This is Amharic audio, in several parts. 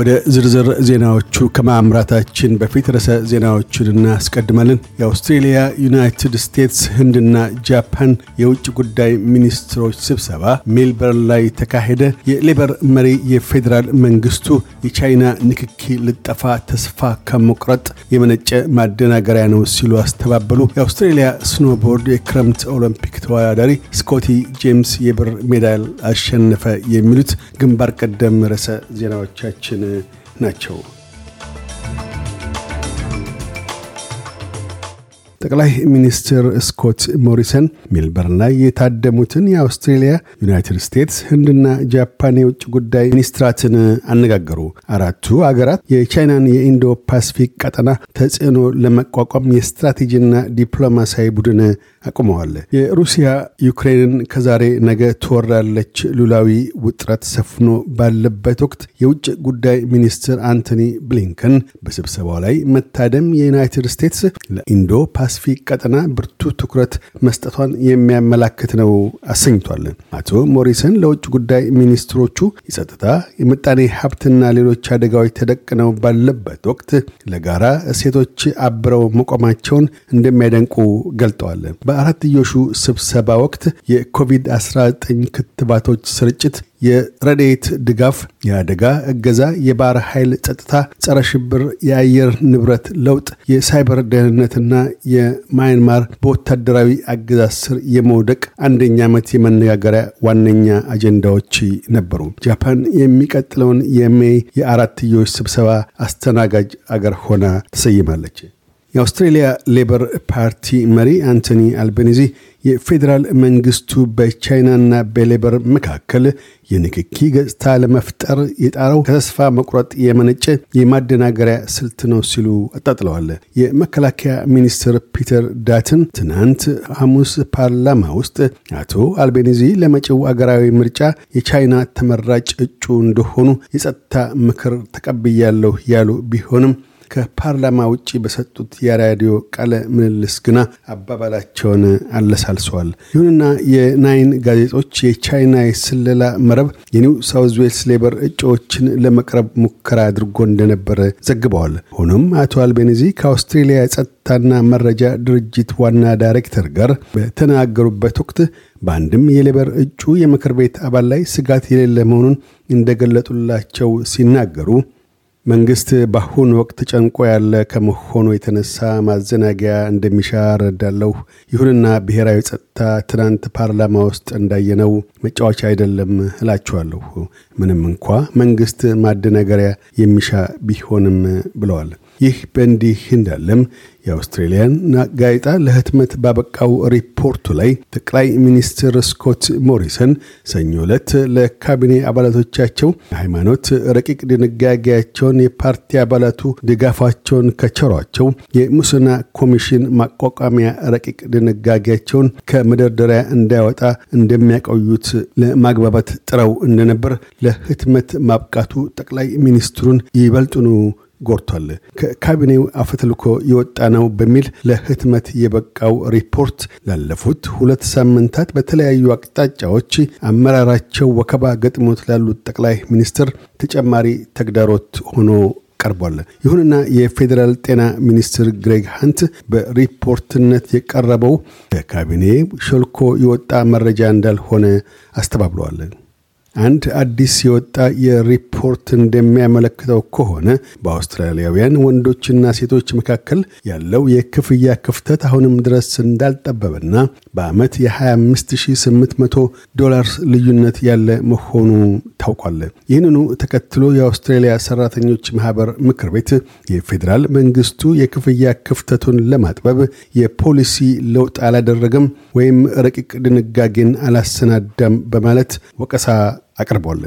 ወደ ዝርዝር ዜናዎቹ ከማምራታችን በፊት ርዕሰ ዜናዎቹን እናስቀድማለን። የአውስትሬልያ፣ ዩናይትድ ስቴትስ፣ ህንድና ጃፓን የውጭ ጉዳይ ሚኒስትሮች ስብሰባ ሜልበርን ላይ ተካሄደ። የሌበር መሪ የፌዴራል መንግስቱ የቻይና ንክኪ ልጠፋ ተስፋ ከመቁረጥ የመነጨ ማደናገሪያ ነው ሲሉ አስተባበሉ። የአውስትሬልያ snowboard የክረምት ኦሎምፒክ ተወዳዳሪ ስኮቲ ጄምስ የብር ሜዳል አሸነፈ። የሚሉት ግንባር ቀደም ርዕሰ ዜናዎቻችን ናቸው። ጠቅላይ ሚኒስትር ስኮት ሞሪሰን ሜልበርን ላይ የታደሙትን የአውስትሬልያ፣ ዩናይትድ ስቴትስ፣ ህንድና ጃፓን የውጭ ጉዳይ ሚኒስትራትን አነጋገሩ። አራቱ አገራት የቻይናን የኢንዶ ፓስፊክ ቀጠና ተጽዕኖ ለመቋቋም የስትራቴጂና ዲፕሎማሲያዊ ቡድን አቁመዋል። የሩሲያ ዩክሬንን ከዛሬ ነገ ትወራለች ሉላዊ ውጥረት ሰፍኖ ባለበት ወቅት የውጭ ጉዳይ ሚኒስትር አንቶኒ ብሊንከን በስብሰባው ላይ መታደም የዩናይትድ ስቴትስ ለኢንዶ ፓስፊክ ቀጠና ብርቱ ትኩረት መስጠቷን የሚያመላክት ነው አሰኝቷል። አቶ ሞሪሰን ለውጭ ጉዳይ ሚኒስትሮቹ የጸጥታ የምጣኔ ሀብትና ሌሎች አደጋዎች ተደቅነው ባለበት ወቅት ለጋራ እሴቶች አብረው መቆማቸውን እንደሚያደንቁ ገልጠዋል። በአራትዮሹ ስብሰባ ወቅት የኮቪድ-19 ክትባቶች ስርጭት የረድኤት ድጋፍ፣ የአደጋ እገዛ፣ የባህር ኃይል ጸጥታ፣ ጸረ ሽብር፣ የአየር ንብረት ለውጥ፣ የሳይበር ደህንነትና የማይንማር በወታደራዊ አገዛዝ ስር የመውደቅ አንደኛ ዓመት የመነጋገሪያ ዋነኛ አጀንዳዎች ነበሩ። ጃፓን የሚቀጥለውን የሜይ የአራትዮሽ ስብሰባ አስተናጋጅ አገር ሆና ተሰይማለች። የአውስትሬልያ ሌበር ፓርቲ መሪ አንቶኒ አልቤኒዚ የፌዴራል መንግስቱ በቻይናና በሌበር መካከል የንክኪ ገጽታ ለመፍጠር የጣረው ከተስፋ መቁረጥ የመነጨ የማደናገሪያ ስልት ነው ሲሉ አጣጥለዋል። የመከላከያ ሚኒስትር ፒተር ዳትን ትናንት ሐሙስ ፓርላማ ውስጥ አቶ አልቤኒዚ ለመጪው አገራዊ ምርጫ የቻይና ተመራጭ እጩ እንደሆኑ የጸጥታ ምክር ተቀብያለሁ ያሉ ቢሆንም ከፓርላማ ውጭ በሰጡት የራዲዮ ቃለ ምልልስ ግና አባባላቸውን አለሳልሰዋል። ይሁንና የናይን ጋዜጦች የቻይና የስለላ መረብ የኒው ሳውዝ ዌልስ ሌበር እጩዎችን ለመቅረብ ሙከራ አድርጎ እንደነበረ ዘግበዋል። ሆኖም አቶ አልቤኒዚ ከአውስትሬሊያ የጸጥታና መረጃ ድርጅት ዋና ዳይሬክተር ጋር በተናገሩበት ወቅት በአንድም የሌበር እጩ የምክር ቤት አባል ላይ ስጋት የሌለ መሆኑን እንደገለጡላቸው ሲናገሩ መንግስት በአሁኑ ወቅት ጨንቆ ያለ ከመሆኑ የተነሳ ማዘናጊያ እንደሚሻ ረዳለሁ። ይሁንና ብሔራዊ ጸጥታ ትናንት ፓርላማ ውስጥ እንዳየነው መጫወቻ አይደለም እላችኋለሁ፣ ምንም እንኳ መንግስት ማደናገሪያ የሚሻ ቢሆንም ብለዋል። ይህ በእንዲህ እንዳለም የአውስትሬልያን ጋዜጣ ለህትመት ባበቃው ሪፖርቱ ላይ ጠቅላይ ሚኒስትር ስኮት ሞሪሰን ሰኞ ዕለት ለካቢኔ አባላቶቻቸው ሃይማኖት ረቂቅ ድንጋጌያቸውን የፓርቲ አባላቱ ድጋፋቸውን ከቸሯቸው የሙስና ኮሚሽን ማቋቋሚያ ረቂቅ ድንጋጌያቸውን ከመደርደሪያ እንዳያወጣ እንደሚያቆዩት ለማግባባት ጥረው እንደነበር ለህትመት ማብቃቱ ጠቅላይ ሚኒስትሩን ይበልጡኑ ጎርቷል። ከካቢኔው አፈትልኮ የወጣ ነው በሚል ለህትመት የበቃው ሪፖርት ላለፉት ሁለት ሳምንታት በተለያዩ አቅጣጫዎች አመራራቸው ወከባ ገጥሞት ላሉት ጠቅላይ ሚኒስትር ተጨማሪ ተግዳሮት ሆኖ ቀርቧል። ይሁንና የፌዴራል ጤና ሚኒስትር ግሬግ ሃንት በሪፖርትነት የቀረበው ከካቢኔ ሾልኮ የወጣ መረጃ እንዳልሆነ አስተባብለዋል። አንድ አዲስ የወጣ የሪፖርት እንደሚያመለክተው ከሆነ በአውስትራሊያውያን ወንዶችና ሴቶች መካከል ያለው የክፍያ ክፍተት አሁንም ድረስ እንዳልጠበበና በዓመት የ25800 ዶላርስ ልዩነት ያለ መሆኑ ታውቋል። ይህንኑ ተከትሎ የአውስትራሊያ ሰራተኞች ማህበር ምክር ቤት የፌዴራል መንግስቱ የክፍያ ክፍተቱን ለማጥበብ የፖሊሲ ለውጥ አላደረገም ወይም ረቂቅ ድንጋጌን አላሰናዳም በማለት ወቀሳ አቅርቧል።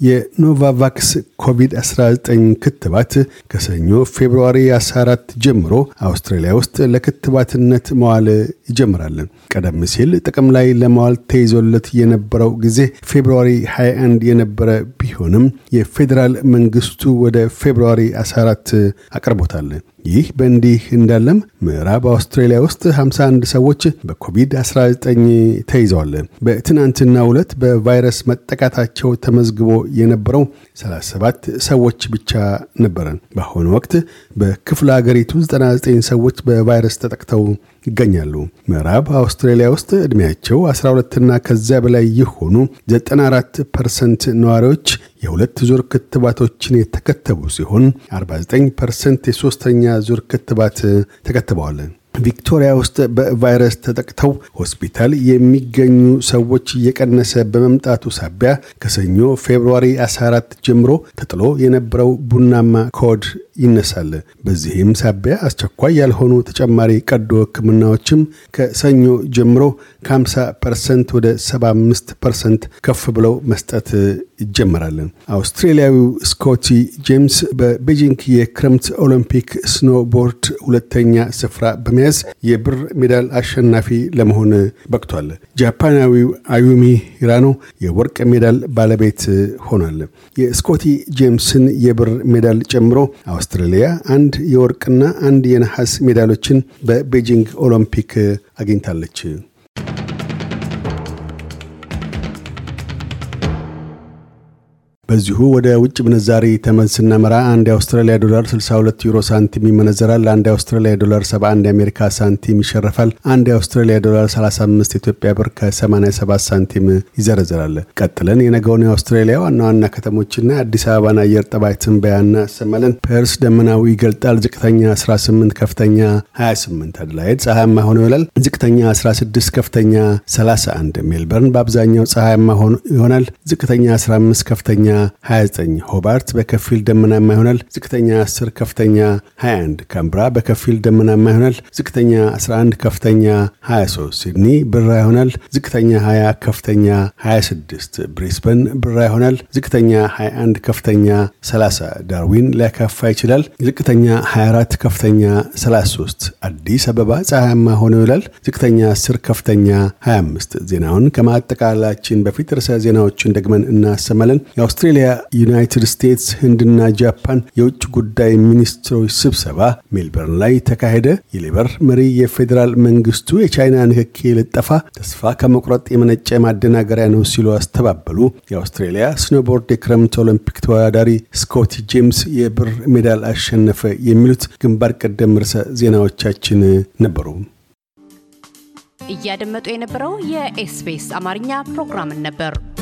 የኖቫቫክስ ኮቪድ-19 ክትባት ከሰኞ ፌብርዋሪ 14 ጀምሮ አውስትራሊያ ውስጥ ለክትባትነት መዋል ይጀምራል። ቀደም ሲል ጥቅም ላይ ለማዋል ተይዞለት የነበረው ጊዜ ፌብርዋሪ 21 የነበረ ቢሆንም የፌዴራል መንግስቱ ወደ ፌብርዋሪ 14 አቅርቦታል። ይህ በእንዲህ እንዳለም ምዕራብ አውስትራሊያ ውስጥ 51 ሰዎች በኮቪድ-19 ተይዘዋል። በትናንትና ዕለት በቫይረስ መጠቃታቸው ተመዝግቦ የነበረው 37 ሰዎች ብቻ ነበረ። በአሁኑ ወቅት በክፍለ ሀገሪቱ 99 ሰዎች በቫይረስ ተጠቅተው ይገኛሉ። ምዕራብ አውስትራሊያ ውስጥ ዕድሜያቸው 12ና ከዚያ በላይ የሆኑ 94 ፐርሰንት ነዋሪዎች የሁለት ዙር ክትባቶችን የተከተቡ ሲሆን 49 ፐርሰንት የሦስተኛ ዙር ክትባት ተከትበዋል። ቪክቶሪያ ውስጥ በቫይረስ ተጠቅተው ሆስፒታል የሚገኙ ሰዎች እየቀነሰ በመምጣቱ ሳቢያ ከሰኞ February 14 ጀምሮ ተጥሎ የነበረው ቡናማ ኮድ ይነሳል። በዚህም ሳቢያ አስቸኳይ ያልሆኑ ተጨማሪ ቀዶ ሕክምናዎችም ከሰኞ ጀምሮ ከ50 ፐርሰንት ወደ 75 ፐርሰንት ከፍ ብለው መስጠት ይጀመራል። አውስትሬሊያዊው ስኮቲ ጄምስ በቤጂንግ የክረምት ኦሎምፒክ snowboard ሁለተኛ ስፍራ በመያዝ የብር ሜዳል አሸናፊ ለመሆን በቅቷል። ጃፓናዊው አዩሙ ሂራኖ የወርቅ ሜዳል ባለቤት ሆኗል። የስኮቲ ጄምስን የብር ሜዳል ጨምሮ አውስትራሊያ አንድ የወርቅና አንድ የነሐስ ሜዳሎችን በቤጂንግ ኦሎምፒክ አግኝታለች። በዚሁ ወደ ውጭ ምንዛሪ ተመን ስናመራ አንድ የአውስትራሊያ ዶላር 62 ዩሮ ሳንቲም ይመነዘራል። አንድ የአውስትራሊያ ዶላር 71 የአሜሪካ ሳንቲም ይሸርፋል። አንድ የአውስትራሊያ ዶላር 35 ኢትዮጵያ ብር ከ87 ሳንቲም ይዘረዝራል። ቀጥለን የነገውን የአውስትራሊያ ዋና ዋና ከተሞችና አዲስ አበባን አየር ጠባይ ትንበያ እናሰማለን። ፐርስ ደመናዊ ይገልጣል። ዝቅተኛ 18፣ ከፍተኛ 28። አድላይድ ፀሐያማ ሆኖ ይውላል። ዝቅተኛ 16፣ ከፍተኛ 31። ሜልበርን በአብዛኛው ፀሐያማ ይሆናል። ዝቅተኛ 15፣ ከፍተኛ 29 ሆባርት በከፊል ደመናማ ይሆናል። ዝቅተኛ 10 ከፍተኛ 21 ካንብራ በከፊል ደመናማ ይሆናል። ዝቅተኛ 11 ከፍተኛ 23 ሲድኒ ብራ ይሆናል። ዝቅተኛ 20 ከፍተኛ 26 ብሪስበን ብራ ይሆናል። ዝቅተኛ 21 ከፍተኛ 30 ዳርዊን ሊያካፋ ይችላል። ዝቅተኛ 24 ከፍተኛ 33 አዲስ አበባ ፀሐያማ ሆኖ ይውላል። ዝቅተኛ 10 ከፍተኛ 25 ዜናውን ከማጠቃላችን በፊት ርዕሰ ዜናዎችን ደግመን እናሰማለን። የአውስትሬሊያ ዩናይትድ ስቴትስ፣ ህንድና ጃፓን የውጭ ጉዳይ ሚኒስትሮች ስብሰባ ሜልበርን ላይ ተካሄደ። የሌበር መሪ የፌዴራል መንግስቱ የቻይና ንክኪ ልጠፋ ተስፋ ከመቁረጥ የመነጨ ማደናገሪያ ነው ሲሉ አስተባበሉ። የአውስትሬሊያ snowboard የክረምት ኦሎምፒክ ተወዳዳሪ ስኮቲ ጄምስ የብር ሜዳል አሸነፈ። የሚሉት ግንባር ቀደም ርዕሰ ዜናዎቻችን ነበሩ። እያደመጡ የነበረው የኤስቢኤስ አማርኛ ፕሮግራምን ነበር።